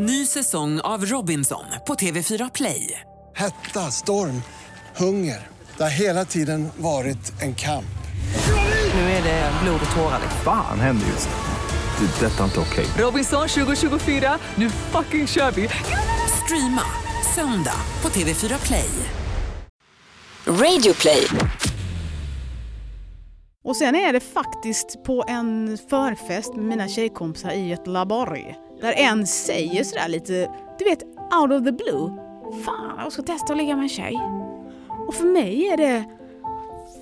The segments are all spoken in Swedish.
Ny säsong av Robinson på TV4 Play. Hetta, storm, hunger. Det har hela tiden varit en kamp. Nu är det blod och tårar. liksom. Fan händer just nu. Det. är Detta är inte okej. Robinson 2024, nu fucking kör vi! Streama söndag på TV4 Play. Radio play. Och sen är det faktiskt på en förfest med mina tjejkompisar i Göteborg. Där en säger sådär lite, du vet, out of the blue. Fan, jag ska testa att ligga med en tjej. Och för mig är det,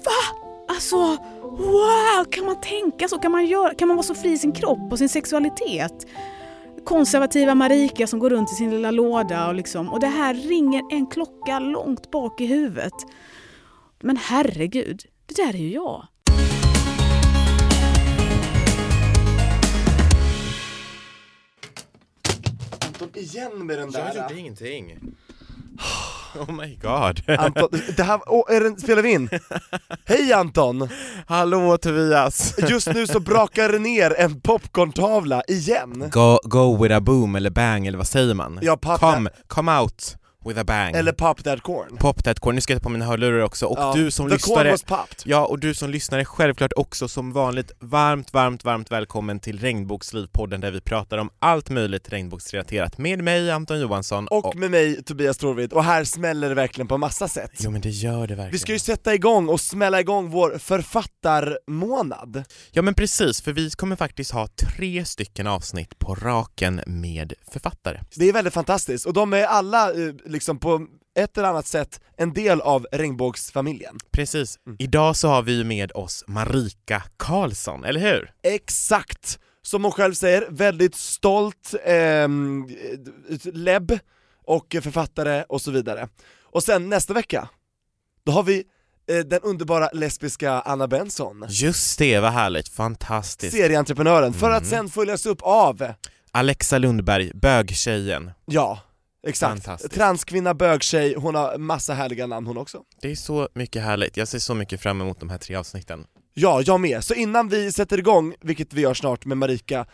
va? Alltså, wow! Kan man tänka så? Kan man, göra, kan man vara så fri i sin kropp och sin sexualitet? Konservativa Marika som går runt i sin lilla låda och liksom, och det här ringer en klocka långt bak i huvudet. Men herregud, det där är ju jag. Anton, igen med den Jag där. gjorde ingenting. Oh my god. Anton, det här, åh, är den, spelar vi in? Hej Anton! Hallå Tobias! Just nu så brakar det ner en popcorntavla, igen! Go, go with a boom eller bang eller vad säger man? Ja, pop come, come out with a bang. Eller pop that corn. Pop that corn, nu ska jag ta på mina hörlurar också, och Ja, du som the corn lyssnare was popped. Ja, och du som lyssnar är självklart också som vanligt varmt, varmt, varmt välkommen till Regnbågslivpodden där vi pratar om allt möjligt regnbågsrelaterat med mig, Anton Johansson Och med mig, Tobias Torvid, och här smäller det verkligen på massa sätt. Jo men det gör det verkligen. Vi ska ju sätta igång och smälla igång vår författarmånad. Ja men precis, för vi kommer faktiskt ha tre stycken avsnitt på raken med författare. Det är väldigt fantastiskt, och de är alla eh, liksom på ett eller annat sätt en del av regnbågsfamiljen. Precis. Mm. Idag så har vi med oss Marika Karlsson, eller hur? Exakt! Som hon själv säger, väldigt stolt eh, lebb och författare och så vidare. Och sen nästa vecka, då har vi eh, den underbara lesbiska Anna Benson, Just det, vad härligt, fantastiskt. serieentreprenören, för att Mm. sen följas upp av, Alexa Lundberg, bögtjejen. ja, exakt, transkvinna, bögtjej, hon har massa härliga namn hon också. Det är så mycket härligt, jag ser så mycket fram emot de här tre avsnitten. Ja, jag med. Så innan vi sätter igång, vilket vi gör snart med Marika,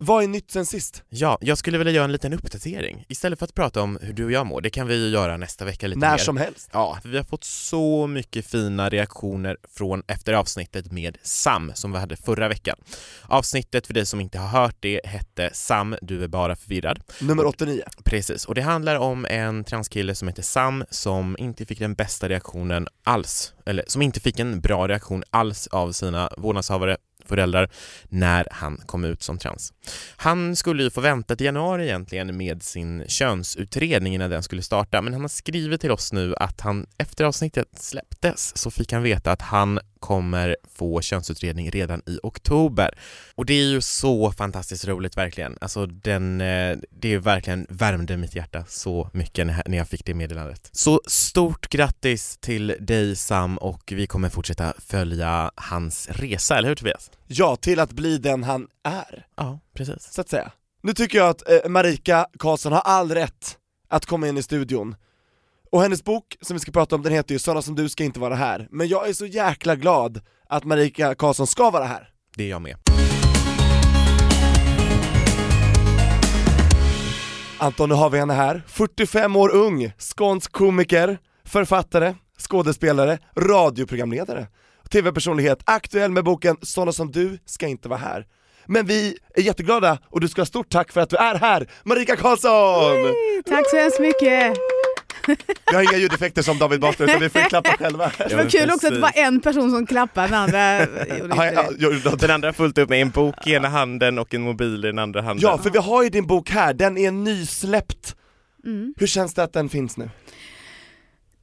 vad är nytt sen sist? Ja, jag skulle vilja göra en liten uppdatering. Istället för att prata om hur du och jag mår, det kan vi ju göra nästa vecka lite När mer. som helst. Ja, vi har fått så mycket fina reaktioner från efter avsnittet med Sam som vi hade förra veckan. Avsnittet, för dig som inte har hört det, hette Sam, du är bara förvirrad. Nummer 89. Precis, och det handlar om en transkille som heter Sam som inte fick den bästa reaktionen alls, eller som inte fick en bra reaktion alls av sina vårdnadshavare föräldrar när han kom ut som trans. Han skulle ju få vänta till januari egentligen med sin könsutredning innan den skulle starta, men han har skrivit till oss nu att han efter avsnittet släpptes så fick han veta att han kommer få könsutredning redan i oktober. Och det är ju så fantastiskt roligt verkligen. Alltså den, eh, det är verkligen värmde mitt hjärta så mycket när när jag fick det meddelandet. Så stort grattis till dig Sam och vi kommer fortsätta följa hans resa, eller hur Tobias? Ja, till att bli den han är. Ja, precis. så att säga. Nu tycker jag att eh, Marika Karlsson har all rätt att komma in i studion. Och hennes bok som vi ska prata om, den heter ju 'Sådana som du ska inte vara här' Men jag är så jäkla glad att Marika Karlsson ska vara här. Det är jag med. Anton, nu har vi henne här. 45 år ung, skånsk komiker, författare, skådespelare, radioprogramledare, tv-personlighet, aktuell med boken 'Sådana som du ska inte vara här' Men vi är jätteglada och du ska ha stort tack för att du är här, Marika Karlsson! Tack så hemskt mycket! Vi har inga ljudeffekter som David Batra utan vi får klappa själva. Det var kul också att det var en person som klappade, den andra gjorde inte Den andra har fullt upp med en bok i ena handen och en mobil i den andra handen. ja, för vi har ju din bok här, den är nysläppt. Mm. Hur känns det att den finns nu?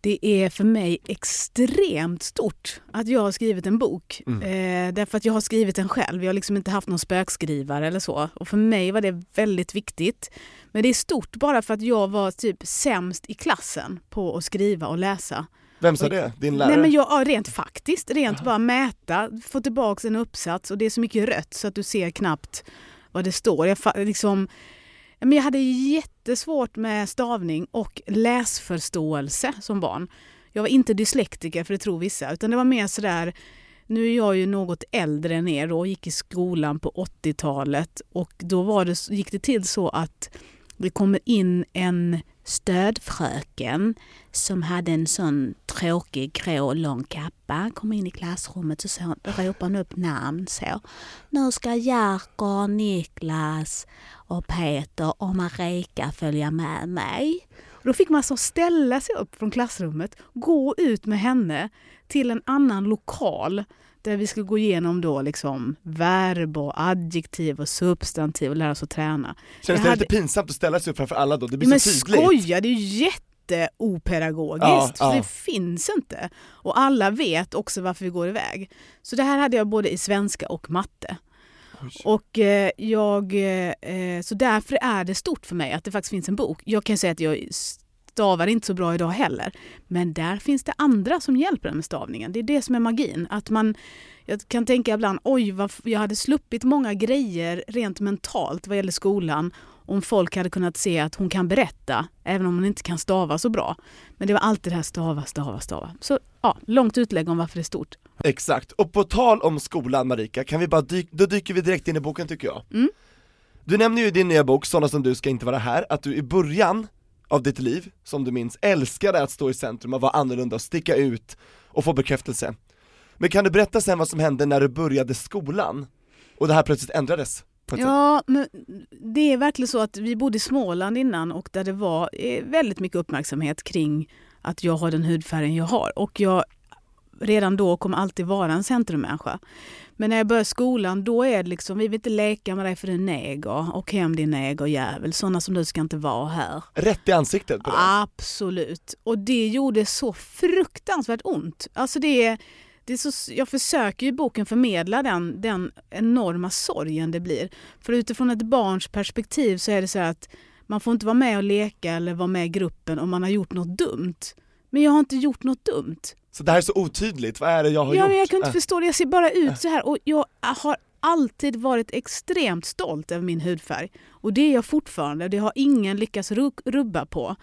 Det är för mig extremt stort att jag har skrivit en bok. Mm. Eh, därför att jag har skrivit den själv. Jag har liksom inte haft någon spökskrivare eller så. Och för mig var det väldigt viktigt. Men det är stort bara för att jag var typ sämst i klassen på att skriva och läsa. Vem sa det? Din lärare? Nej, men jag, ja, rent faktiskt. Rent bara mäta, få tillbaka en uppsats och det är så mycket rött så att du ser knappt vad det står. Jag, liksom, men jag hade jättesvårt med stavning och läsförståelse som barn. Jag var inte dyslektiker för det tror vissa, utan det var mer sådär nu är jag ju något äldre än er och gick i skolan på 80-talet och då var det, gick det till så att Det kommer in en stödfröken som hade en sån tråkig grå lång kappa. Kom in i klassrummet och så ropade hon upp namn så. Nu ska Jerker, Niklas och Peter och Marika följa med mig. Och då fick man så ställa sig upp från klassrummet, gå ut med henne till en annan lokal där vi skulle gå igenom då liksom verb och adjektiv och substantiv och lära oss att träna. Känns det hade- lite pinsamt att ställa sig upp framför alla då? Det blir Men så tydligt. skoja, det är ju jätteopedagogiskt. Ja, för ja. Det finns inte. Och alla vet också varför vi går iväg. Så det här hade jag både i svenska och matte. Och eh, jag, eh, så därför är det stort för mig att det faktiskt finns en bok. Jag kan säga att jag stavar inte så bra idag heller. Men där finns det andra som hjälper en med stavningen. Det är det som är magin. Att man, jag kan tänka ibland, oj, vad, jag hade sluppit många grejer rent mentalt vad gäller skolan om folk hade kunnat se att hon kan berätta, även om hon inte kan stava så bra. Men det var alltid det här stava, stava, stava. Så ja, långt utlägg om varför det är stort. Exakt, och på tal om skolan Marika, kan vi bara dyk, då dyker vi direkt in i boken tycker jag. Mm. Du nämner ju i din nya bok, Sådana som du ska inte vara här, att du i början av ditt liv, som du minns, älskade att stå i centrum och vara annorlunda och sticka ut och få bekräftelse. Men kan du berätta sen vad som hände när du började skolan? Och det här plötsligt ändrades? Ja, men det är verkligen så att vi bodde i Småland innan och där det var eh, väldigt mycket uppmärksamhet kring att jag har den hudfärgen jag har. Och jag redan då kommer alltid vara en centrummänniska. Men när jag börjar skolan då är det liksom, vi vill inte leka med dig för du är neger. Och hem din negerjävel, sådana som du ska inte vara här. Rätt i ansiktet på det? Absolut. Och det gjorde så fruktansvärt ont. Alltså det är, det är så, jag försöker i boken förmedla den, den enorma sorgen det blir. För utifrån ett barns perspektiv så är det så att man får inte vara med och leka eller vara med i gruppen om man har gjort något dumt. Men jag har inte gjort något dumt. Så det här är så otydligt, vad är det jag har Ja, gjort? men jag kan inte Äh. förstå det. Jag ser bara ut så här och jag har alltid varit extremt stolt över min hudfärg. Och det är jag fortfarande. Det har ingen lyckats ru- rubba på.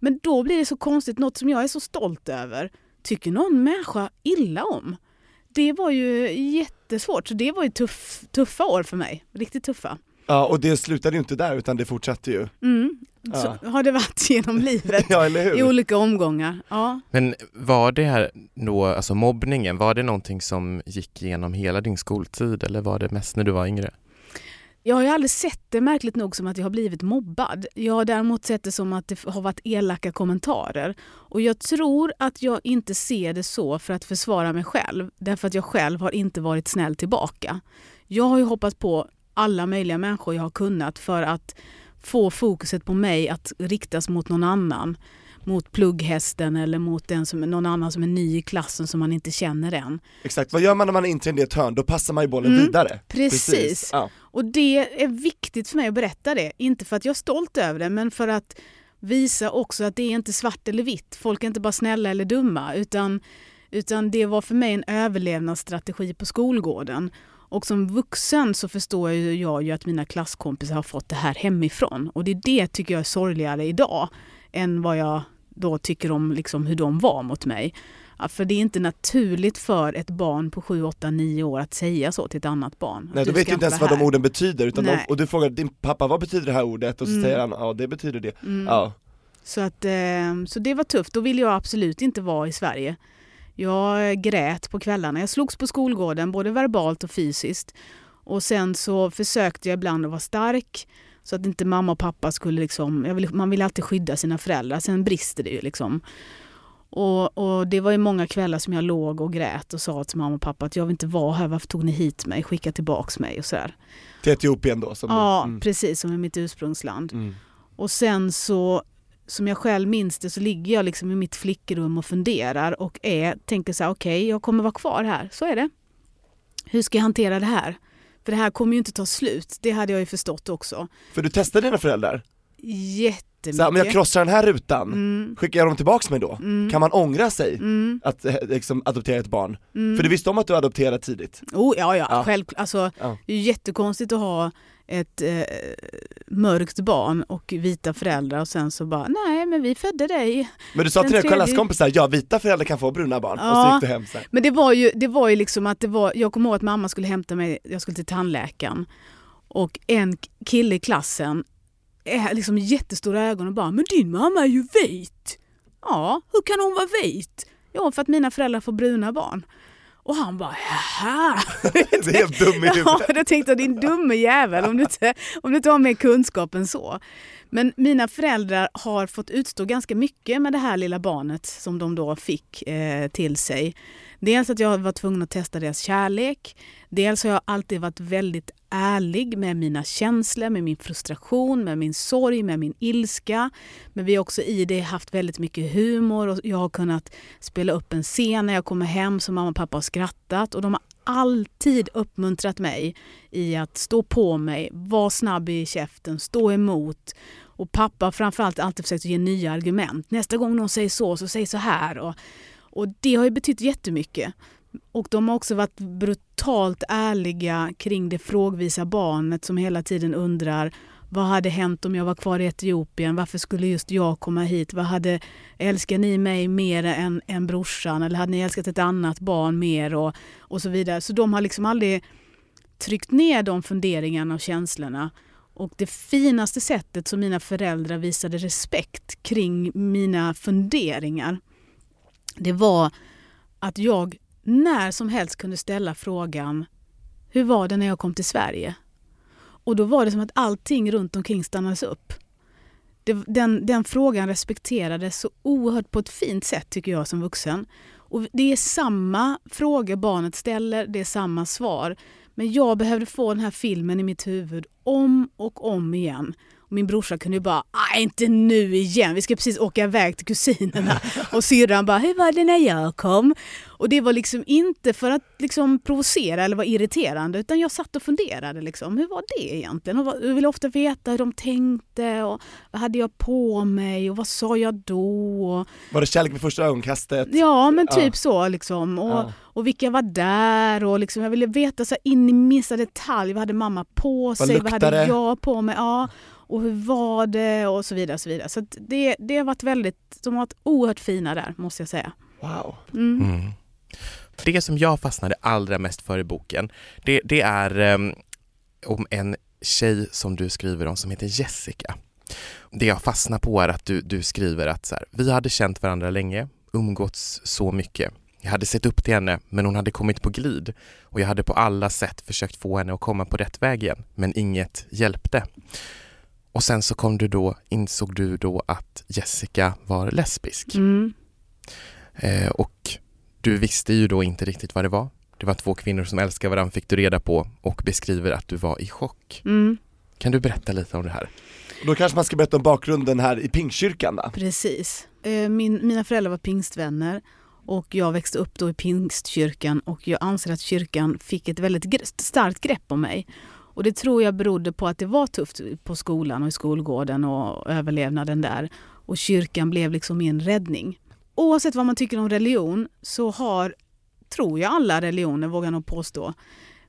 Men då blir det så konstigt, något som jag är så stolt över, tycker någon människa illa om. Det var ju jättesvårt, så det var ju tuff, tuffa år för mig. Riktigt tuffa. Ja, och det slutade ju inte där utan det fortsatte ju. Mm. Så har det varit genom livet Ja, eller hur? i olika omgångar. Ja. Men var det här då, alltså mobbningen, var det någonting som gick igenom hela din skoltid eller var det mest när du var yngre? Jag har ju aldrig sett det märkligt nog som att jag har blivit mobbad. Jag har däremot sett det som att det har varit elaka kommentarer. Och jag tror att jag inte ser det så för att försvara mig själv. Därför att jag själv har inte varit snäll tillbaka. Jag har ju hoppat på alla möjliga människor jag har kunnat för att få fokuset på mig att riktas mot någon annan. Mot plugghästen eller mot den som, någon annan som är ny i klassen som man inte känner än. Exakt, vad gör man när man är inträngd i ett hörn? Då passar man ju bollen Mm, vidare. precis. Ja. Och det är viktigt för mig att berätta det. Inte för att jag är stolt över det, men för att visa också att det är inte svart eller vitt. Folk är inte bara snälla eller dumma, utan, utan det var för mig en överlevnadsstrategi på skolgården. Och som vuxen så förstår jag ju att mina klasskompisar har fått det här hemifrån. Och det är det tycker jag är sorgligare idag än vad jag då tycker om liksom hur de var mot mig. Ja, för det är inte naturligt för ett barn på 7, 8, 9 år att säga så till ett annat barn. Nej, du vet inte ens vad de orden betyder, utan de, och du frågar din pappa vad betyder det här ordet? Och så Mm. säger han, ja det betyder det. Mm. Ja. Så, att, eh, så det var tufft. Då ville jag absolut inte vara i Sverige. Jag grät på kvällarna. Jag slogs på skolgården, både verbalt och fysiskt. Och sen så försökte jag ibland att vara stark så att inte mamma och pappa skulle liksom... Vill, man vill alltid skydda sina föräldrar, sen brister det ju liksom. Och, och det var ju många kvällar som jag låg och grät och sa till mamma och pappa att jag vill inte vara här, varför tog ni hit mig? Skicka tillbaks mig och sådär. Till Etiopien då? Ja, mm. precis, som är mitt ursprungsland. Mm. Och sen så, som jag själv minns det, så ligger jag liksom i mitt flickrum och funderar och är, tänker så här, okej, jag kommer vara kvar här. Så är det. Hur ska jag hantera det här? För det här kommer ju inte ta slut. Det hade jag ju förstått också. För du testade dina föräldrar? Jättemycket. Så här, om jag krossar den här rutan, Mm, skickar jag dem tillbaks mig då? mm, Kan man ångra sig mm, att eh, liksom, adoptera ett barn? mm. För du visste om att du adopterade tidigt? Oh, ja, ja, Ja. själv, alltså, Ja. Det är ju jättekonstigt att ha ett eh, mörkt barn och vita föräldrar och sen så bara, nej men vi födde dig. Men du sa till dina tredje- klasskompisar, ja vita föräldrar kan få bruna barn, och så Ja. gick du hem sen. Men det var ju, det var ju liksom att det var, jag kommer ihåg att mamma skulle hämta mig, jag skulle till tandläkaren. Och en kille i klassen är liksom jättestora ögon och bara “men din mamma är ju vit”. Ja, hur kan hon vara vit? Ja, för att mina föräldrar får bruna barn. Och han bara “jaha”. Det är helt dum i Ja, då tänkte jag din dumme jävel om du, inte, om du inte har mer kunskap än så. Men mina föräldrar har fått utstå ganska mycket med det här lilla barnet som de då fick eh, till sig. Dels att jag var tvungen att testa deras kärlek. Dels har jag alltid varit väldigt ärlig med mina känslor, med min frustration, med min sorg, med min ilska. Men vi har också i det haft väldigt mycket humor och jag har kunnat spela upp en scen när jag kommer hem som mamma och pappa har skrattat och de har alltid uppmuntrat mig i att stå på mig, vara snabb i käften, stå emot. Och pappa har framförallt alltid försökt ge nya argument. Nästa gång någon säger så, så säg så här. Och, och det har ju betytt jättemycket. Och de har också varit brutalt ärliga kring det frågvisa barnet som hela tiden undrar vad hade hänt om jag var kvar i Etiopien? Varför skulle just jag komma hit? Vad hade, älskar ni mig mer än, än brorsan? Eller hade ni älskat ett annat barn mer? Och, och så vidare. Så de har liksom aldrig tryckt ner de funderingarna och känslorna. Och det finaste sättet som mina föräldrar visade respekt kring mina funderingar, det var att jag när som helst kunde ställa frågan Hur var det när jag kom till Sverige? Och då var det som att allting runt omkring stannades upp. Det, den, den frågan respekterades så oerhört på ett fint sätt tycker jag som vuxen. Och det är samma frågor barnet ställer, det är samma svar. Men jag behövde få den här filmen i mitt huvud om och om igen. Min brorsa kunde ju bara, nej inte nu igen, vi ska precis åka iväg till kusinerna. Och syrran bara, hur var det när jag kom? Och det var liksom inte för att liksom provocera eller vara irriterande utan jag satt och funderade liksom, hur var det egentligen? Och vad- jag ville ofta veta hur de tänkte och vad hade jag på mig och vad sa jag då? Var det kärlek vid första ögonkastet? Ja men typ Ja. så liksom. Och, Ja. och vilka var där och liksom, jag ville veta så in i minsta detalj. Vad hade mamma på sig? Vad hade luktade? jag på mig? Ja. Och hur var det? Och så vidare. Och så vidare. så det, det har varit väldigt, de har varit oerhört fina där måste jag säga. Wow. Mm. Mm. Det som jag fastnade allra mest för i boken, det, det är em, om en tjej som du skriver om som heter Jessica. Det jag fastnar på är att du, du skriver att så här, vi hade känt varandra länge, umgåtts så mycket. Jag hade sett upp till henne, men hon hade kommit på glid och jag hade på alla sätt försökt få henne att komma på rätt väg igen, men inget hjälpte. Och sen så kom du då, insåg du då att Jessica var lesbisk. Mm. Eh, och du visste ju då inte riktigt vad det var. Det var två kvinnor som älskar varandra fick du reda på och beskriver att du var i chock. Mm. Kan du berätta lite om det här? Och Då kanske man ska berätta om bakgrunden här i Pingstkyrkan då? Precis. Eh, Min, mina föräldrar var pingstvänner och jag växte upp då i pingstkyrkan och jag anser att kyrkan fick ett väldigt gre- starkt grepp om mig. Och det tror jag berodde på att det var tufft på skolan och i skolgården och överlevnaden där. Och kyrkan blev liksom min räddning. Oavsett vad man tycker om religion så har, tror jag alla religioner, vågar nog påstå,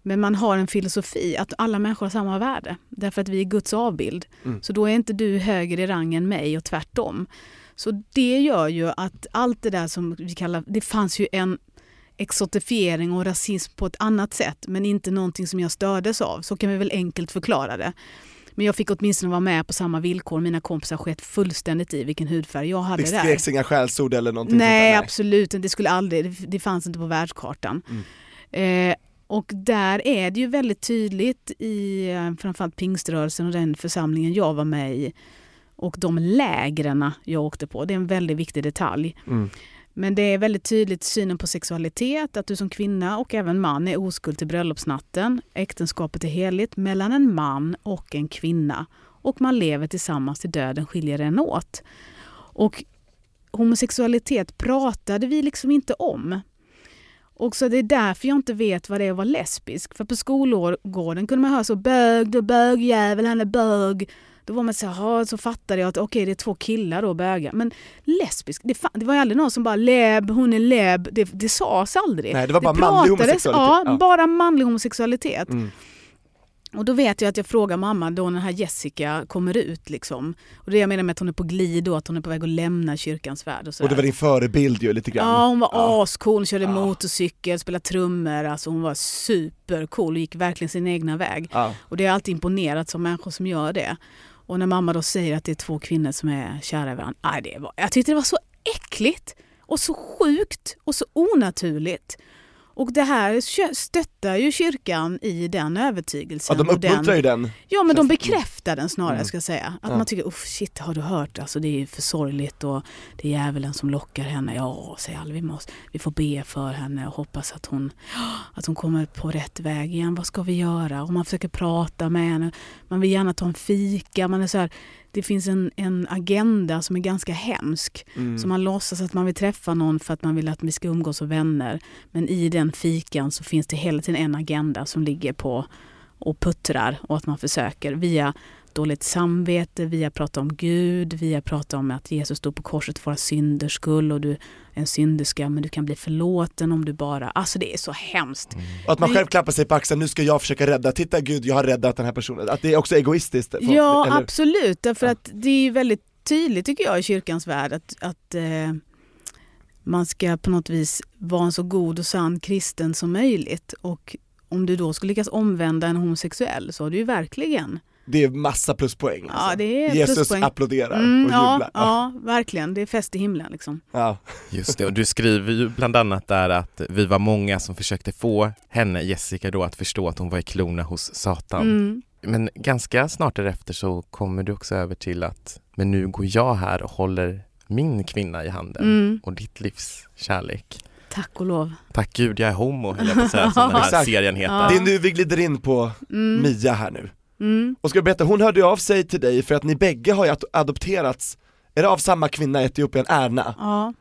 men man har en filosofi att alla människor har samma värde. Därför att vi är Guds avbild. Mm. Så då är inte du högre i rang än mig och tvärtom. Så det gör ju att allt det där som vi kallar, det fanns ju en exotifiering och rasism på ett annat sätt men inte någonting som jag stördes av. Så kan vi väl enkelt förklara det. Men jag fick åtminstone vara med på samma villkor. Mina kompisar sket fullständigt i vilken hudfärg jag hade Det där. skreks inga skällsord eller någonting Nej, sånt där, absolut. Det skulle aldrig, det, det fanns inte på världskartan. Eh, och där är det ju väldigt tydligt i eh, framförallt pingströrelsen och den församlingen jag var med i och de lägren jag åkte på. Det är en väldigt viktig detalj. Mm. Men det är väldigt tydligt synen på sexualitet, att du som kvinna och även man är oskuld till bröllopsnatten. Äktenskapet är heligt mellan en man och en kvinna och man lever tillsammans till döden skiljer en åt. Och homosexualitet pratade vi liksom inte om. Och så det är därför jag inte vet vad det är att vara lesbisk. För på skolgården kunde man höra så bög, du är bögjävel, han är bög. Då var man så här, så fattade jag att okej det är två killar då bögar. Men lesbisk, det, fa- det var ju aldrig någon som bara leb, hon är leb. Det, det sades aldrig. Nej, det var bara manlig homosexualitet. Ja, Ja. bara manlig homosexualitet. Mm. Och då vet jag att jag frågar mamma då när den här Jessica kommer ut. Liksom. Och det jag menar med att hon är på glid då, att hon är på väg att lämna kyrkans värld. Och, Och det var din förebild ju lite grann. Ja, hon var Ja. ascool. Hon körde motorcykel, spelade trummor. Alltså hon var supercool och gick verkligen sin egna väg. Ja. Och det har alltid imponerat som människor som gör det. Och när mamma då säger att det är två kvinnor som är kära i varandra. Aj, det var, jag tyckte det var så äckligt och så sjukt och så onaturligt. Och det här stöttar ju kyrkan i den övertygelsen. Ja, de den, uppmuntrar ju den. Ja men de Känns- bekräftar den snarare Mm. ska jag säga. Att Ja. man tycker, shit har du hört, alltså det är för sorgligt och det är djävulen som lockar henne. Ja, säger måste, vi får be för henne och hoppas att hon, att hon kommer på rätt väg igen. Vad ska vi göra? Och man försöker prata med henne. Man vill gärna ta en fika. Man är så här, det finns en, en agenda som är ganska hemsk. Mm. Så man låtsas att man vill träffa någon för att man vill att vi ska umgås som vänner. Men i den fikan så finns det hela tiden en agenda som ligger på och puttrar och att man försöker via dåligt samvete, via prata om Gud, via prata om att Jesus stod på korset för våra synders skull och du är en synderska men du kan bli förlåten om du bara... Alltså det är så hemskt. Och att man Vi- själv klappar sig på axeln, nu ska jag försöka rädda, titta gud jag har räddat den här personen. Att det är också egoistiskt. För- Ja, eller- absolut. Därför Ja. att det är ju väldigt tydligt tycker jag i kyrkans värld att, att eh, man ska på något vis vara en så god och sann kristen som möjligt. Och om du då skulle lyckas omvända en homosexuell så har du ju verkligen... Det är massa pluspoäng. Ja, alltså. det är Jesus pluspoäng. applåderar Mm, och ja, jublar. ja, verkligen. Det är fest i himlen liksom. Ja. Just det, och du skriver ju bland annat där att vi var många som försökte få henne, Jessica då, att förstå att hon var i klorna hos Satan. Mm. Men ganska snart därefter så kommer du också över till att, men nu går jag här och håller min kvinna i handen Mm. och ditt livs kärlek. Tack och lov. Tack gud jag är homo, höll jag på att säga, som den här serien heter. Ja. Det är nu vi glider in på Mm. Mia här nu. Mm. Och ska jag berätta, hon hörde ju av sig till dig för att ni bägge har ju ad- adopterats, är det av samma kvinna i Etiopien, Erna, Ja.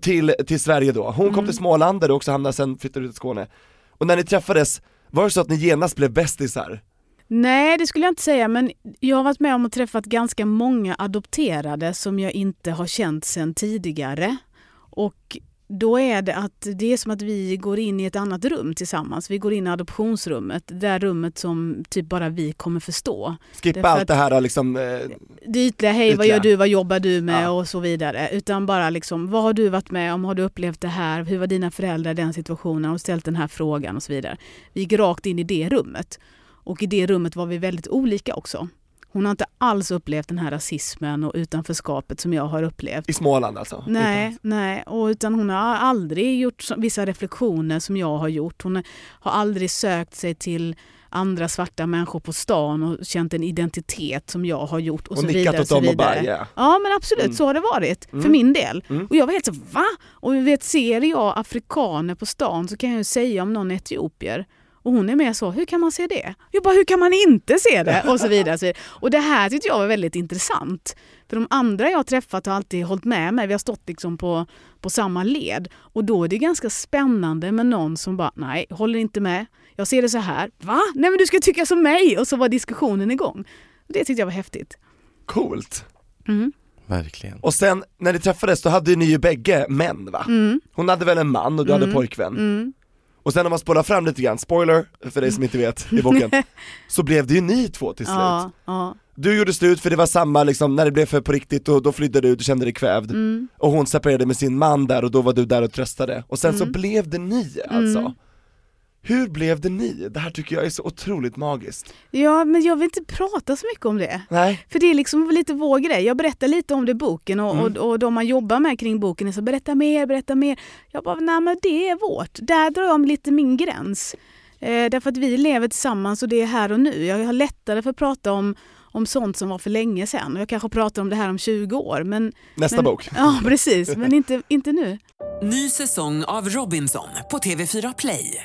till, till Sverige då. Hon kom Mm. till Småland där du också hamnade, sen flyttade du till Skåne. Och när ni träffades, var det så att ni genast blev bästisar? Nej, det skulle jag inte säga, men jag har varit med om att träffat ganska många adopterade som jag inte har känt sedan tidigare. Och då är det att det är som att vi går in i ett annat rum tillsammans. Vi går in i adoptionsrummet, det där rummet som typ bara vi kommer förstå. Skippa Därför allt det här liksom, eh, Det ytliga, hej vad Ytliga. gör du, vad jobbar du med Ja. och så vidare. Utan bara liksom, vad har du varit med om, har du upplevt det här, hur var dina föräldrar i den situationen, har du ställt den här frågan och så vidare. Vi gick rakt in i det rummet. Och i det rummet var vi väldigt olika också. Hon har inte alls upplevt den här rasismen och utanförskapet som jag har upplevt. i Småland alltså? Nej, nej. Och utan hon har aldrig gjort vissa reflektioner som jag har gjort. Hon har aldrig sökt sig till andra svarta människor på stan och känt en identitet som jag har gjort och, Och så nickat vidare. åt dem och bara yeah. Ja men absolut, Mm. så har det varit för Mm. min del. Mm. Och jag var helt så va? Och vet, ser jag afrikaner på stan så kan jag ju säga om någon är etiopier. Och hon är mer så, hur kan man se det? Jag bara, hur kan man inte se det? Och så vidare. Så vidare. Och det här tyckte jag var väldigt intressant. För de andra jag har träffat har alltid hållit med mig. Vi har stått liksom på, på samma led. Och då är det ganska spännande med någon som bara, nej, håller inte med. Jag ser det så här. Va? Nej men du ska tycka som mig! Och så var diskussionen igång. Det tyckte jag var häftigt. Coolt. Mm. Verkligen. Och sen när ni träffades då hade ni ju bägge män va? Mm. Hon hade väl en man och du hade Mm. pojkvän? Och sen om man spolar fram lite grann, spoiler för dig som inte vet i boken, så blev det ju ni två till slut. Ja, ja. Du gjorde slut för det var samma liksom, när det blev för på riktigt och då flydde du ut och kände dig kvävd. Mm. Och hon separerade med sin man där och då var du där och tröstade. Och sen så Mm. blev det ni alltså. Mm. Hur blev det ni? Det här tycker jag är så otroligt magiskt. Ja, men jag vill inte prata så mycket om det. Nej, För det är liksom lite vår grej. Jag berättar lite om det i boken och, Mm. och, och de man jobbar med kring boken är så berätta mer, berätta mer. Jag bara, nej men det är vårt. Där drar jag lite min gräns. Eh, därför att vi lever tillsammans och det är här och nu. Jag har lättare för att prata om, om sånt som var för länge sedan. Och jag kanske pratar om det här om 20 år. Men, nästa men, bok. Ja, precis. Men inte, inte nu. Ny säsong av Robinson på TV4 Play.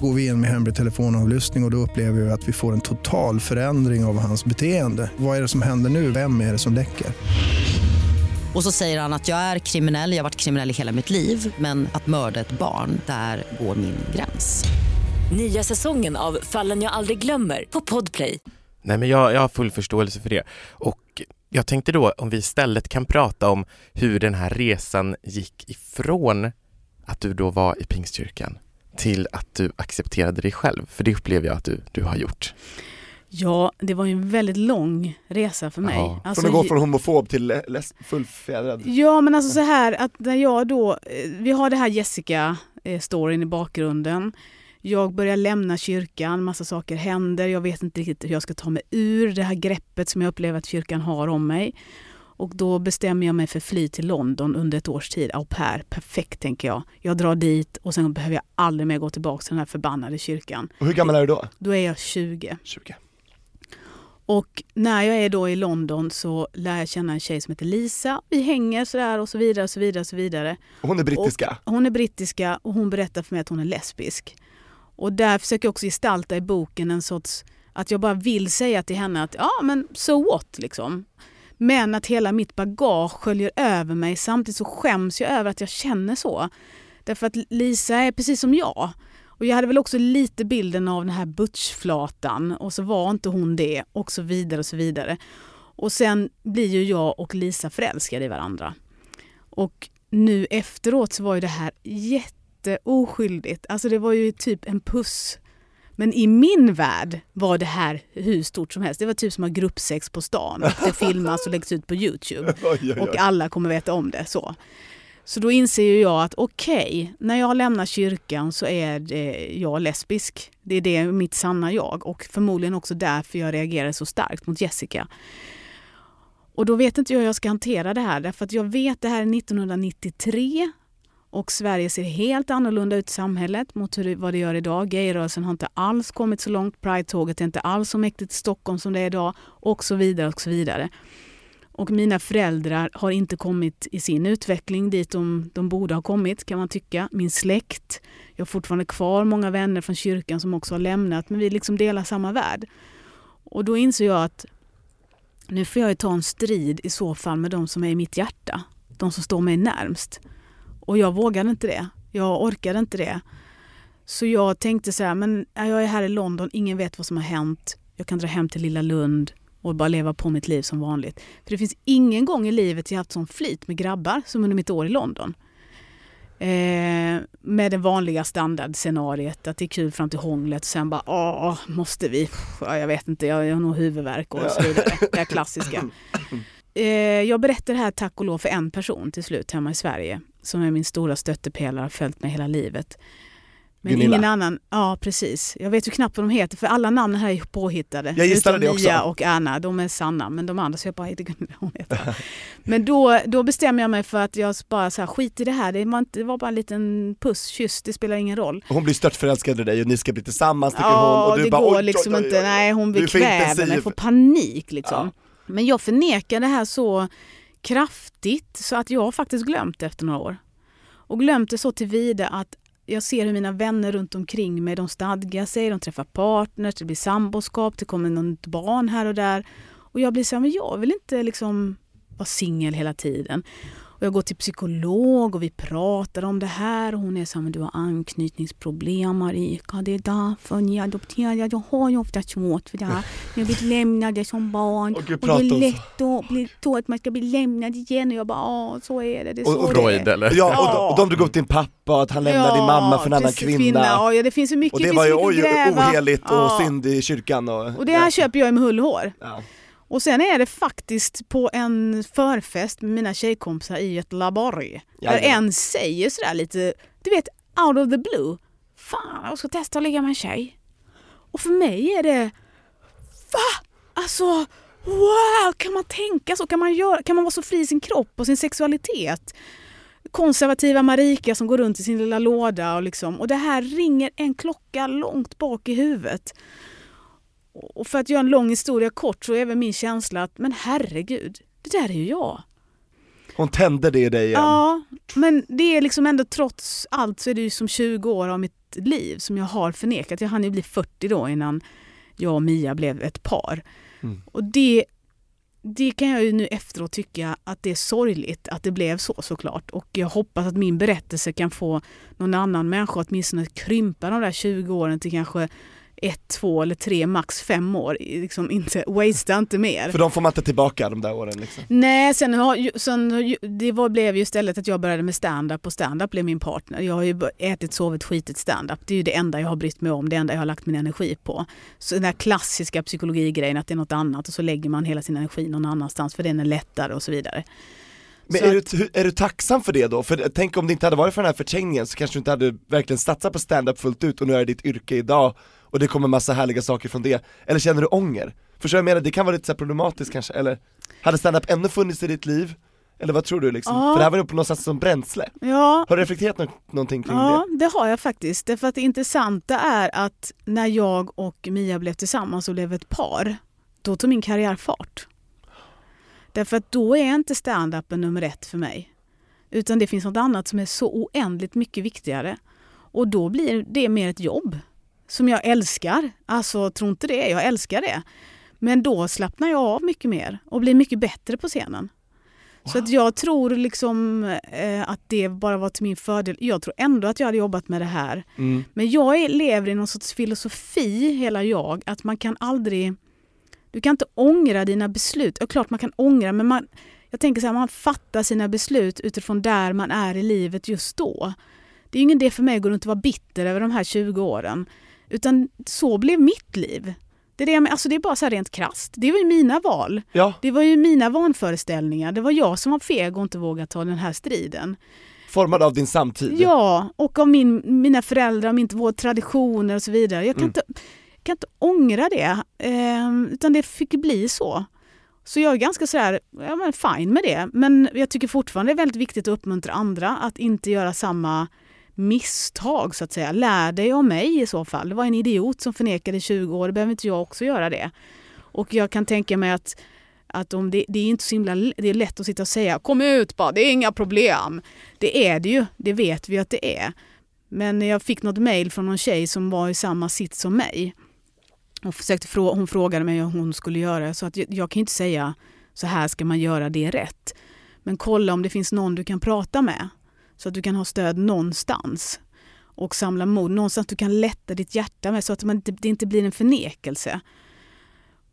Går vi in med hemlig telefonavlyssning och, och då upplever vi att vi får en total förändring av hans beteende. Vad är det som händer nu? Vem är det som läcker? Och så säger han att jag är kriminell, jag har varit kriminell i hela mitt liv men att mörda ett barn, där går min gräns. Nya säsongen av Fallen jag aldrig glömmer på Podplay. Nej men jag, jag har full förståelse för det. Och Jag tänkte då om vi istället kan prata om hur den här resan gick ifrån att du då var i Pingstkyrkan till att du accepterade dig själv, för det upplever jag att du, du har gjort. Ja, det var ju en väldigt lång resa för mig. Ja. Alltså, från att gå från homofob till fullfjädrad. Ja, men alltså så här att när jag då, eh, vi har det här Jessica-storyn i bakgrunden. Jag börjar lämna kyrkan, massa saker händer, jag vet inte riktigt hur jag ska ta mig ur det här greppet som jag upplever att kyrkan har om mig. Och då bestämmer jag mig för fly till London under ett års tid, au pair, perfekt tänker jag. Jag drar dit och sen behöver jag aldrig mer gå tillbaka till den här förbannade kyrkan. Och hur gammal är du då? Då är jag 20. 20. Och när jag är då i London så lär jag känna en tjej som heter Lisa. Vi hänger sådär och så vidare och så vidare och så vidare. Och hon är brittiska? Och hon är brittiska och hon berättar för mig att hon är lesbisk. Och där försöker jag också gestalta i boken en sorts, att jag bara vill säga till henne att ja men so what liksom. Men att hela mitt bagage sköljer över mig samtidigt så skäms jag över att jag känner så. Därför att Lisa är precis som jag. Och jag hade väl också lite bilden av den här butchflatan och så var inte hon det och så vidare och så vidare. Och sen blir ju jag och Lisa förälskade i varandra. Och nu efteråt så var ju det här jätteoskyldigt. Alltså det var ju typ en puss. Men i min värld var det här hur stort som helst. Det var typ som att ha gruppsex på stan. Och det filmas och läggs ut på Youtube. Och alla kommer veta om det. Så. Så då inser ju jag att okej, okay, när jag lämnar kyrkan så är det, jag lesbisk. Det är det mitt sanna jag och förmodligen också därför jag reagerar så starkt mot Jessica. Och då vet inte jag hur jag ska hantera det här därför att jag vet det här är 1993 och Sverige ser helt annorlunda ut i samhället mot hur, vad det gör idag. Gayrörelsen har inte alls kommit så långt, Pride-tåget är inte alls så mäktigt i Stockholm som det är idag och så vidare och så vidare. Och mina föräldrar har inte kommit i sin utveckling dit de, de borde ha kommit kan man tycka. Min släkt, jag har fortfarande kvar många vänner från kyrkan som också har lämnat men vi liksom delar samma värld. Och då inser jag att nu får jag ta en strid i så fall med de som är i mitt hjärta. De som står mig närmst. Och jag vågade inte det. Jag orkade inte det. Så jag tänkte så här, men jag är här i London, ingen vet vad som har hänt. Jag kan dra hem till lilla Lund och bara leva på mitt liv som vanligt. För det finns ingen gång i livet jag haft sån flit med grabbar som under mitt år i London. Eh, med det vanliga standardscenariet att det är kul fram till hånglet och sen bara åh, måste vi? Ja, jag vet inte, jag, jag har nog huvudvärk och så vidare. Det klassiska. Eh, jag berättar det här tack och lov för en person till slut hemma i Sverige som är min stora stöttepelare, har följt mig hela livet. Men Gunilla. ingen annan, ja precis. Jag vet ju knappt vad de heter för alla namnen här är påhittade. Jag gissade det också. Mia och Anna, de är sanna. Men de andra så jag bara heter Gunilla. Hon heter. men då, då bestämmer jag mig för att jag bara så här, skit i det här. Det var, inte, det var bara en liten puss, kyss, det spelar ingen roll. Och hon blir störtförälskad i dig och ni ska bli tillsammans tycker Ja, hon och du det bara går oj, liksom oj, oj, inte. Nej, hon blir intensiv. jag får panik liksom. Men jag förnekar det här så kraftigt så att jag faktiskt glömt det efter några år. Och glömt det så tillvida att jag ser hur mina vänner runt omkring mig, de stadgar sig, de träffar partners, det blir samboskap, det kommer något barn här och där. Och jag blir så här, men jag vill inte liksom vara singel hela tiden. Och jag går till psykolog och vi pratar om det här och hon är så här, men du har anknytningsproblem Marika, det är därför ni adopterar. Jag har ju ofta svårt för det här. Jag blir lämnad som barn Och och det är lätt att bli så att man ska bli lämnad igen och jag bara, ja så är det, det är så Och- och det Freud är. eller? Ja, och, de, och de drog upp din pappa och att han lämnade din mamma för en annan precis, kvinna. Ja, det finns så mycket, Och det finns var ju oj, oheligt och Ja. synd i kyrkan. Och, Och det här köper jag med hull och hår. ja. Och sen är det faktiskt på en förfest med mina tjejkompisar i Göteborg. Där Jajamän. en säger sådär lite, du vet out of the blue. Fan, jag ska testa att ligga med en tjej. Och för mig är det, va? Alltså, wow, kan man tänka så? Kan man, göra, kan man vara så fri i sin kropp och sin sexualitet? Konservativa Marika som går runt i sin lilla låda och liksom, och det här ringer en klocka långt bak i huvudet. Och för att göra en lång historia kort så är väl min känsla att men herregud, det där är ju jag. Hon tände det i dig igen. Ja, men det är liksom ändå trots allt så är det ju som 20 år av mitt liv som jag har förnekat. Jag hann ju bli 40 då innan jag och Mia blev ett par. Mm. Och det, det kan jag ju nu efteråt tycka att det är sorgligt att det blev så såklart. Och jag hoppas att min berättelse kan få någon annan människa att åtminstone krympa de där 20 åren till kanske ett, två eller tre, max fem år. Liksom inte, wastea inte mer. För de får man inte tillbaka de där åren liksom. Nej, sen, har, sen det var, blev ju istället att jag började med stand-up och stand-up blev min partner. Jag har ju ätit, sovit, skitit stand-up. Det är ju det enda jag har brytt mig om, det enda jag har lagt min energi på. Så den där klassiska psykologigrejen att det är något annat och så lägger man hela sin energi någon annanstans för den är lättare och så vidare. Men är, du, är du tacksam för det då? För tänk om det inte hade varit för den här förträngningen så kanske du inte hade verkligen satsat på stand-up fullt ut och nu är det ditt yrke idag och det kommer massa härliga saker från det. Eller känner du ånger? Förstår du vad jag menar? Det kan vara lite så problematiskt kanske, eller? Hade stand-up ännu funnits i ditt liv? Eller vad tror du liksom? Ja. För det här var ju på något sätt som bränsle. Ja, Har du reflekterat nå- någonting kring Ja, det? det har jag faktiskt. Därför att det intressanta är att när jag och Mia blev tillsammans och blev ett par, då tog min karriär fart. Därför att då är inte stand-upen nummer ett för mig. Utan det finns något annat som är så oändligt mycket viktigare. Och då blir det mer ett jobb som jag älskar. Alltså, tro inte det, jag älskar det. Men då slappnar jag av mycket mer och blir mycket bättre på scenen. Så att jag tror liksom eh, att det bara var till min fördel. Jag tror ändå att jag hade jobbat med det här. Mm. Men jag är, lever i någon sorts filosofi, hela jag, att man kan aldrig... Du kan inte ångra dina beslut. Ja, klart man kan ångra, men man, jag tänker så här, man fattar sina beslut utifrån där man är i livet just då. Det är ingen idé för mig att gå runt och vara bitter över de här 20 åren. Utan så blev mitt liv. Det är, det, jag alltså det är bara så här rent krasst. Det var ju mina val. Ja, Det var ju mina vanföreställningar. Det var jag som var feg och inte vågade ta den här striden. formad av din samtid. Ja, och av min, mina föräldrar, min, våra traditioner och så vidare. Jag kan, Mm. inte, kan inte ångra det, eh, utan det fick bli så. Så jag är ganska sådär, ja, men fine med det. Men jag tycker fortfarande det är väldigt viktigt att uppmuntra andra att inte göra samma misstag så att säga. Lär dig av mig i så fall. Det var en idiot som förnekade i 20 år, Det behöver inte jag också göra det. Och jag kan tänka mig att, att om det, det är inte så himla, det är lätt att sitta och säga kom ut bara, det är inga problem. Det är det ju, det vet vi att det är. Men jag fick något mejl från någon tjej som var i samma sitt som mig. Hon, försökte frå- hon frågade mig hur hon skulle göra, så att jag, jag kan inte säga så här ska man göra, det är rätt. Men kolla om det finns någon du kan prata med, så att du kan ha stöd någonstans. Och samla mod, någonstans du kan lätta ditt hjärta med, så att man det inte blir en förnekelse.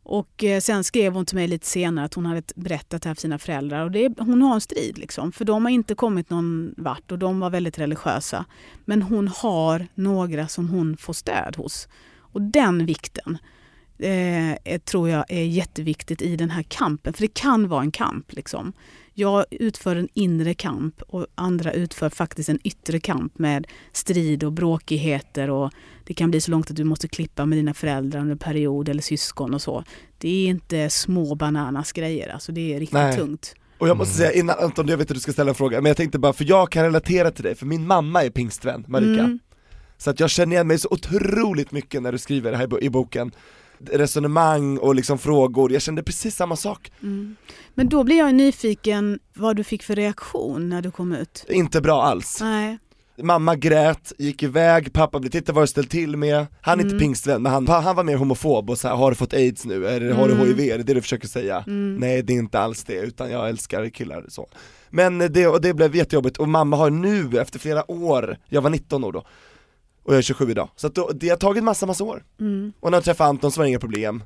Och eh, sen skrev hon till mig lite senare att hon hade berättat det här för sina föräldrar. Och det, är- hon har en strid liksom, för de har inte kommit någon vart och de var väldigt religiösa. Men hon har några som hon får stöd hos. Och den vikten eh, tror jag är jätteviktigt i den här kampen. För det kan vara en kamp. Liksom. Jag utför en inre kamp och andra utför faktiskt en yttre kamp med strid och bråkigheter. Och det kan bli så långt att du måste klippa med dina föräldrar under en period eller syskon och så. Det är inte små bananas grejer, alltså det är riktigt Nej. tungt. Och jag måste säga innan Anton, jag vet att du ska ställa en fråga, men jag tänkte bara, för jag kan relatera till dig, för min mamma är pingstvän, Marika. Mm. Så att jag känner igen mig så otroligt mycket när du skriver det här i boken. Resonemang och liksom frågor, jag kände precis samma sak. Mm. Men då blir jag nyfiken vad du fick för reaktion när du kom ut. Inte bra alls. Nej. Mamma grät, gick iväg, pappa blev titta vad du ställt till med. Han är inte Mm. pingstvän, men han, han var mer homofob och så här, har du fått aids nu? Eller har du Mm. hiv? Är det det du försöker säga? Mm. Nej det är inte alls det, utan jag älskar killar så. Men det, och det blev jättejobbigt, och mamma har nu efter flera år, jag var 19 år då, och jag är 27 idag, så att då, det har tagit massa massa år. Mm. Och när jag träffade Anton så var det inga problem.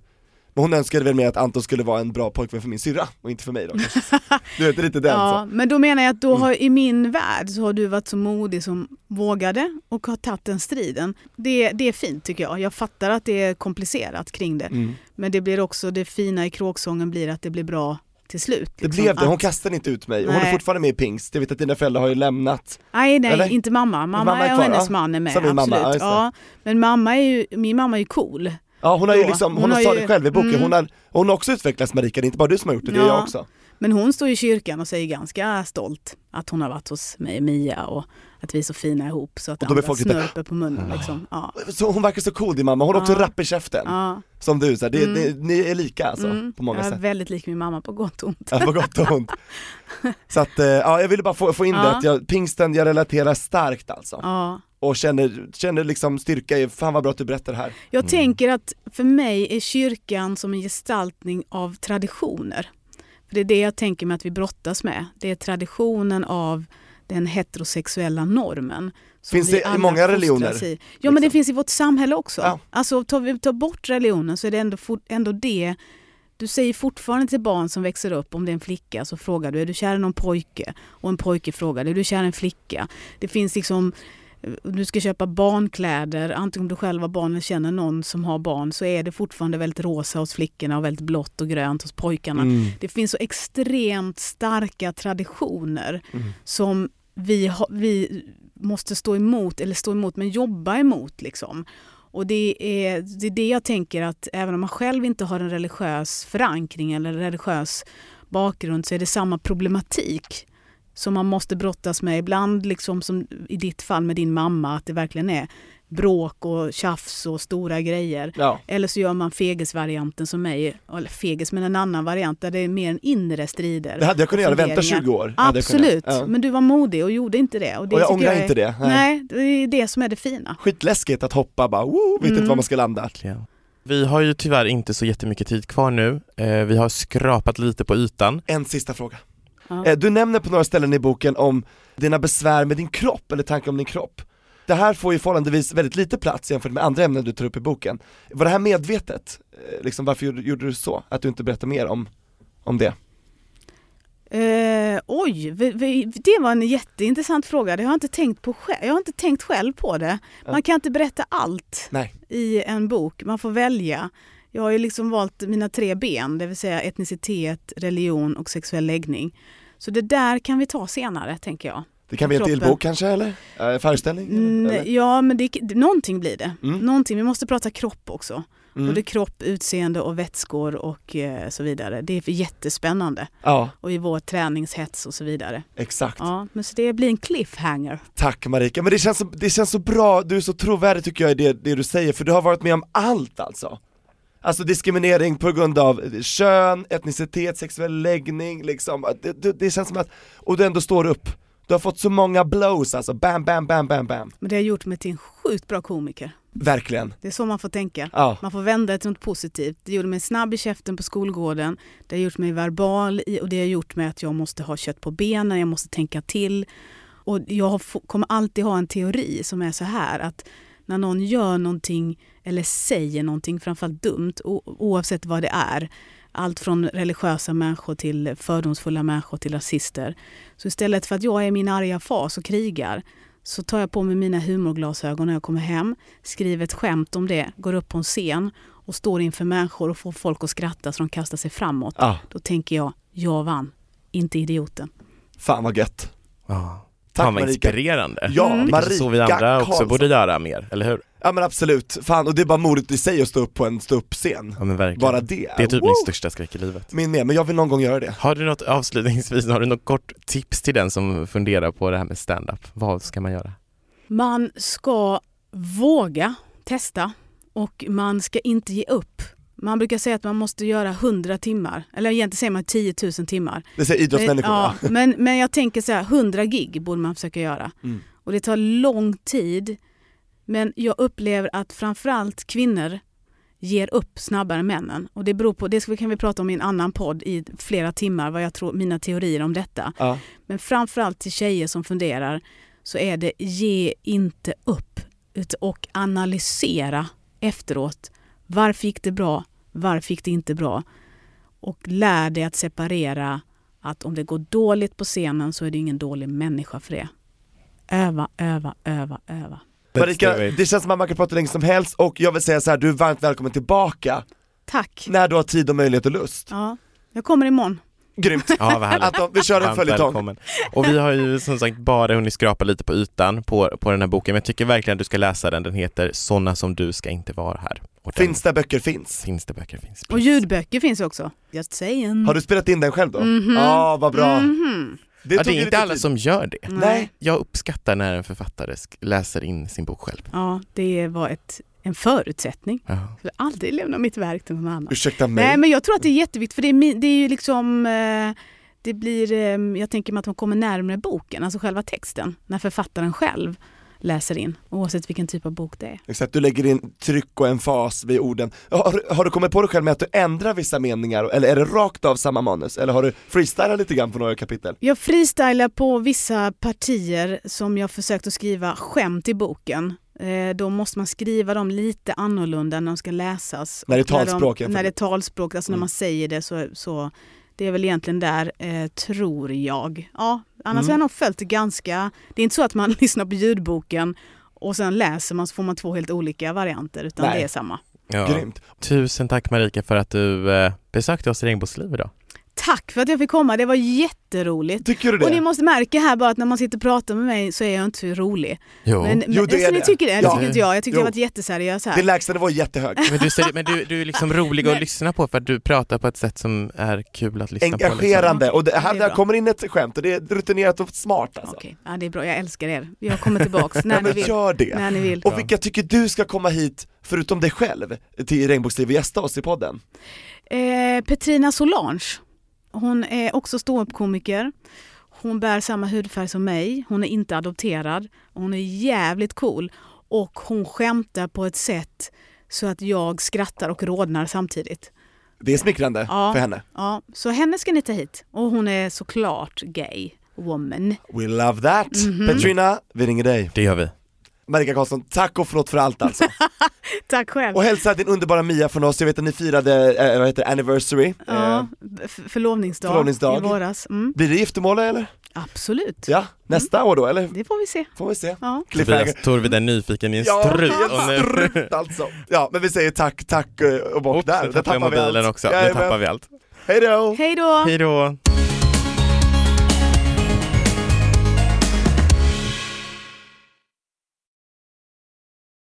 Men hon önskade väl mer att Anton skulle vara en bra pojkvän för min syrra, och inte för mig då. Du vet, lite den Ja, så. men då menar jag att då Mm. har, i min värld så har du varit så modig som vågade och har tagit den striden. Det, det är fint tycker jag. Jag fattar att det är komplicerat kring det. Mm. Men det blir också, det fina i kråksången blir att det blir bra till slut. Det liksom. blev det, hon Att- kastade inte ut mig, och hon är fortfarande med i pingst, jag vet att dina föräldrar har ju lämnat Nej, nej, Eller? inte mamma. Mamma, Mamma är och hennes man är med. Min mamma, absolut. ja, det. men mamma är ju, min mamma är ju cool. Ja hon har ju liksom, hon, Hon har har sa ju- det själv i boken, mm. hon, har, hon har också utvecklats Marika, det är inte bara du som har gjort det, det är Ja. jag också Men hon står i kyrkan och säger ganska stolt att hon har varit hos mig och Mia och att vi är så fina ihop så att Och andra snörper på munnen. Liksom. Ja. så Hon verkar så cool din mamma, hon är också Ja. rapp i käften, Ja. som du, så här, det, Mm. det, ni är lika alltså, Mm. på många jag är sätt väldigt lik min mamma på gott och ont. Ja, på gott och ont. Så att, eh, ja jag ville bara få, få in det, Ja. att jag, pingsten, jag relaterar starkt alltså. Ja. Och känner, känner liksom styrka i, fan vad bra att du berättar det här. Jag tänker att för mig är kyrkan som en gestaltning av traditioner. För Det är det jag tänker mig att vi brottas med. Det är traditionen av den heterosexuella normen. som Finns det i många religioner, I. Ja men det liksom? finns i vårt samhälle också. Ja. Alltså tar vi tar bort religionen så är det ändå, ändå det du säger fortfarande till barn som växer upp, om det är en flicka, så frågar du är du kär i någon pojke? Och en pojke frågar är du kär i en flicka? Det finns liksom, du ska köpa barnkläder, antingen om du själv har barn eller känner någon som har barn, så är det fortfarande väldigt rosa hos flickorna och väldigt blått och grönt hos pojkarna. Mm. Det finns så extremt starka traditioner Mm. som vi, ha, vi måste stå emot, eller stå emot, men jobba emot. Liksom. Och det är, det är det jag tänker att även om man själv inte har en religiös förankring eller religiös bakgrund så är det samma problematik som man måste brottas med ibland, liksom som i ditt fall med din mamma, att det verkligen är bråk och tjafs och stora grejer. Ja. Eller så gör man fegesvarianten som mig, eller fegis men en annan variant där det är mer en inre strider. Det hade jag kunnat göra, vänta funderingar. 20 år. jag. Absolut, Ja. men du var modig och gjorde inte det. Och, det Och jag ångrar är- inte det, nej. Nej. det är det som är det fina. Skitläskigt att hoppa bara, woo, vet inte Mm. var man ska landa. Vi har ju tyvärr inte så jättemycket tid kvar nu. Eh, vi har skrapat lite på ytan. En sista fråga. Ja. Eh, Du nämner på några ställen i boken om dina besvär med din kropp, eller tankar om din kropp. Det här får ju förhållandevis väldigt lite plats jämfört med andra ämnen du tar upp i boken. Var det här medvetet? Eh, Liksom, varför gjorde, gjorde du så? Att du inte berättar mer om, om det? Eh, oj, vi, vi, det var en jätteintressant fråga. Det har jag inte tänkt på själv. Jag har inte tänkt själv på det. Man kan inte berätta allt Nej. i en bok. Man får välja. Jag har ju liksom valt mina tre ben, det vill säga etnicitet, religion och sexuell läggning. Så det där kan vi ta senare, tänker jag. Det kan bli en till bok kanske eller? Eh, Föreställning? Mm, ja, men det, någonting blir det. Mm. Någonting. Vi måste prata kropp också. Mm. Både kropp, utseende och vätskor och eh, så vidare. Det är jättespännande. Ja, Och i vår träningshets och så vidare. exakt. Ja, men så det blir en cliffhanger. Tack Marika, men det känns, så, det känns så bra, du är så trovärdig tycker jag i det, det du säger, för du har varit med om allt alltså Alltså diskriminering på grund av kön, etnicitet, sexuell läggning liksom, det, det, det känns som att, och du ändå står upp Du har fått så många blows alltså, bam, bam, bam, bam, bam Men det har gjort mig till en sjukt bra komiker. Verkligen, Det är så man får tänka. ja, Man får vända det till något positivt. Det gjorde mig snabb i käften på skolgården. Det har gjort mig verbal och det har gjort mig att jag måste ha kött på benen, jag måste tänka till. Och jag kommer alltid ha en teori som är så här att när någon gör någonting eller säger någonting, framförallt dumt, oavsett vad det är, allt från religiösa människor till fördomsfulla människor till rasister. Så istället för att jag är i min arga fas och krigar så tar jag på mig mina humorglasögon när jag kommer hem, skriver ett skämt om det, går upp på en scen och står inför människor och får folk att skratta så de kastar sig framåt. ja, Då tänker jag, jag vann, inte idioten. fan vad gött Ja. Tack Fan vad Marika inspirerande. Ja, Mm. Är så vi Marika andra också Karlsson. borde göra mer, eller hur? Ja men absolut, fan och det är bara modigt i sig att stå upp på en ståuppscen Ja men verkligen. Bara det, Det är typ Woo! min största skräck i livet. Min med, men jag vill någon gång göra det Har du något avslutningsvis, har du något kort tips till den som funderar på det här med stand-up? Vad ska man göra? Man ska våga testa och man ska inte ge upp. Man brukar säga att man måste göra 100 timmar, eller egentligen säger man 10 000 timmar. Det säger idrottsmänniskor ja, ja. men, men jag tänker så här, 100 gig borde man försöka göra. Mm. Och det tar lång tid. Men jag upplever att framförallt kvinnor ger upp snabbare än männen. Och det beror på, det kan vi prata om i en annan podd i flera timmar, vad jag tror, mina teorier om detta. ja. Men framförallt till tjejer som funderar så är det ge inte upp och analysera efteråt. Varför gick det bra? Varför gick det inte bra? Och lär dig att separera att om det går dåligt på scenen så är det ingen dålig människa för det. Öva, öva, öva, öva. Marika, det känns som att man kan prata länge som helst och jag vill säga så här, du är varmt välkommen tillbaka Tack. när du har tid och möjlighet och lust. Ja, jag kommer imorgon. Grymt! Ja, vad härligt. Att de, vi kör en följetong. Och vi har ju som sagt bara hunnit skrapa lite på ytan på, på den här boken, men jag tycker verkligen att du ska läsa den. Den heter Såna som du ska inte vara här. Och den, Finns där böcker finns. Finns det böcker finns. Och ljudböcker finns också. Just saying. Har du spelat in den själv då? Ja, Mhm. vad bra. Mhm. Det ja, det är inte alla tid. som gör det. Nej. Jag uppskattar när en författare sk- läser in sin bok själv. Ja, det var ett, en förutsättning. Ja. Jag vill aldrig lämna mitt verk till någon annan. Ursäkta mig. Nej men jag tror att det är jätteviktigt för det är, det är ju liksom eh, det blir, eh, jag tänker mig att man kommer närmare boken, alltså själva texten, när författaren själv läser in, oavsett vilken typ av bok det är. Exakt, du lägger in tryck och emfas vid orden. Har, har du kommit på dig själv med att du ändrar vissa meningar, eller är det rakt av samma manus? Eller har du freestylat lite grann på några kapitel? Jag freestylar på vissa partier som jag försökt att skriva skämt i boken. Eh, Då måste man skriva dem lite annorlunda när de ska läsas. När det är talspråk, De, när det är talspråk, alltså när Mm. man säger det så, så det är väl egentligen där, eh, tror jag. Ja, annars Mm. har jag nog följt det ganska... Det är inte så att man lyssnar på ljudboken och sen läser man så får man två helt olika varianter, utan Nej. det är samma. Ja. Grymt. Tusen tack Marika för att du eh, besökte oss i Regnbågsliv idag. Tack för att jag fick komma, det var jätteroligt. Tycker du det? Och ni måste märka här bara att när man sitter och pratar med mig så är jag inte så rolig. Jo. Men, Jo, det men, är det. tycker det? Det Ja. tycker inte jag. Jag tyckte Jo. jag varit jätteseriös här. Din lägstanivå är jättehög. Men, du, säger- men du, du är liksom rolig att lyssna på för att du pratar på ett sätt som är kul att lyssna på. Liksom. Engagerande, och det, här Det är där kommer in ett skämt och det är rutinerat och smart alltså. Okej, ja, det är bra. Jag älskar er. Jag kommer tillbaks när ni Men vill. gör det. När ni vill. Och vilka tycker du ska komma hit, förutom dig själv, till Regnbågsliv och gästa oss i podden? Eh, Petrina Solange. Hon är också ståuppkomiker. Hon bär samma hudfärg som mig. Hon är inte adopterad. Hon är jävligt cool. Och hon skämtar på ett sätt så att jag skrattar och rodnar samtidigt. Det är smickrande Ja. för henne. Ja, så henne ska ni ta hit. Och hon är såklart gay woman. We love that! Mhm. Petrina, vi ringer dig. Det gör vi. Marika Karlsson, tack och förlåt för allt alltså. Tack själv. och hälsa din underbara Mia från oss, jag vet att ni firade, eh, vad heter det, anniversary. Ja, Eh, f- förlovningsdag, förlovningsdag. i våras. Mm, blir det giftermål eller? absolut. Ja, nästa år då eller? Det får vi se. Får vi se. Ja. Tobias Torvid är nyfiken i en Ja, strut. och nu- strut alltså. Ja, men vi säger tack, tack eh, och bock Oops, där. nu tappar jag mobilen också. Nu tappar vi allt. Hej då! Hej då! Hej då!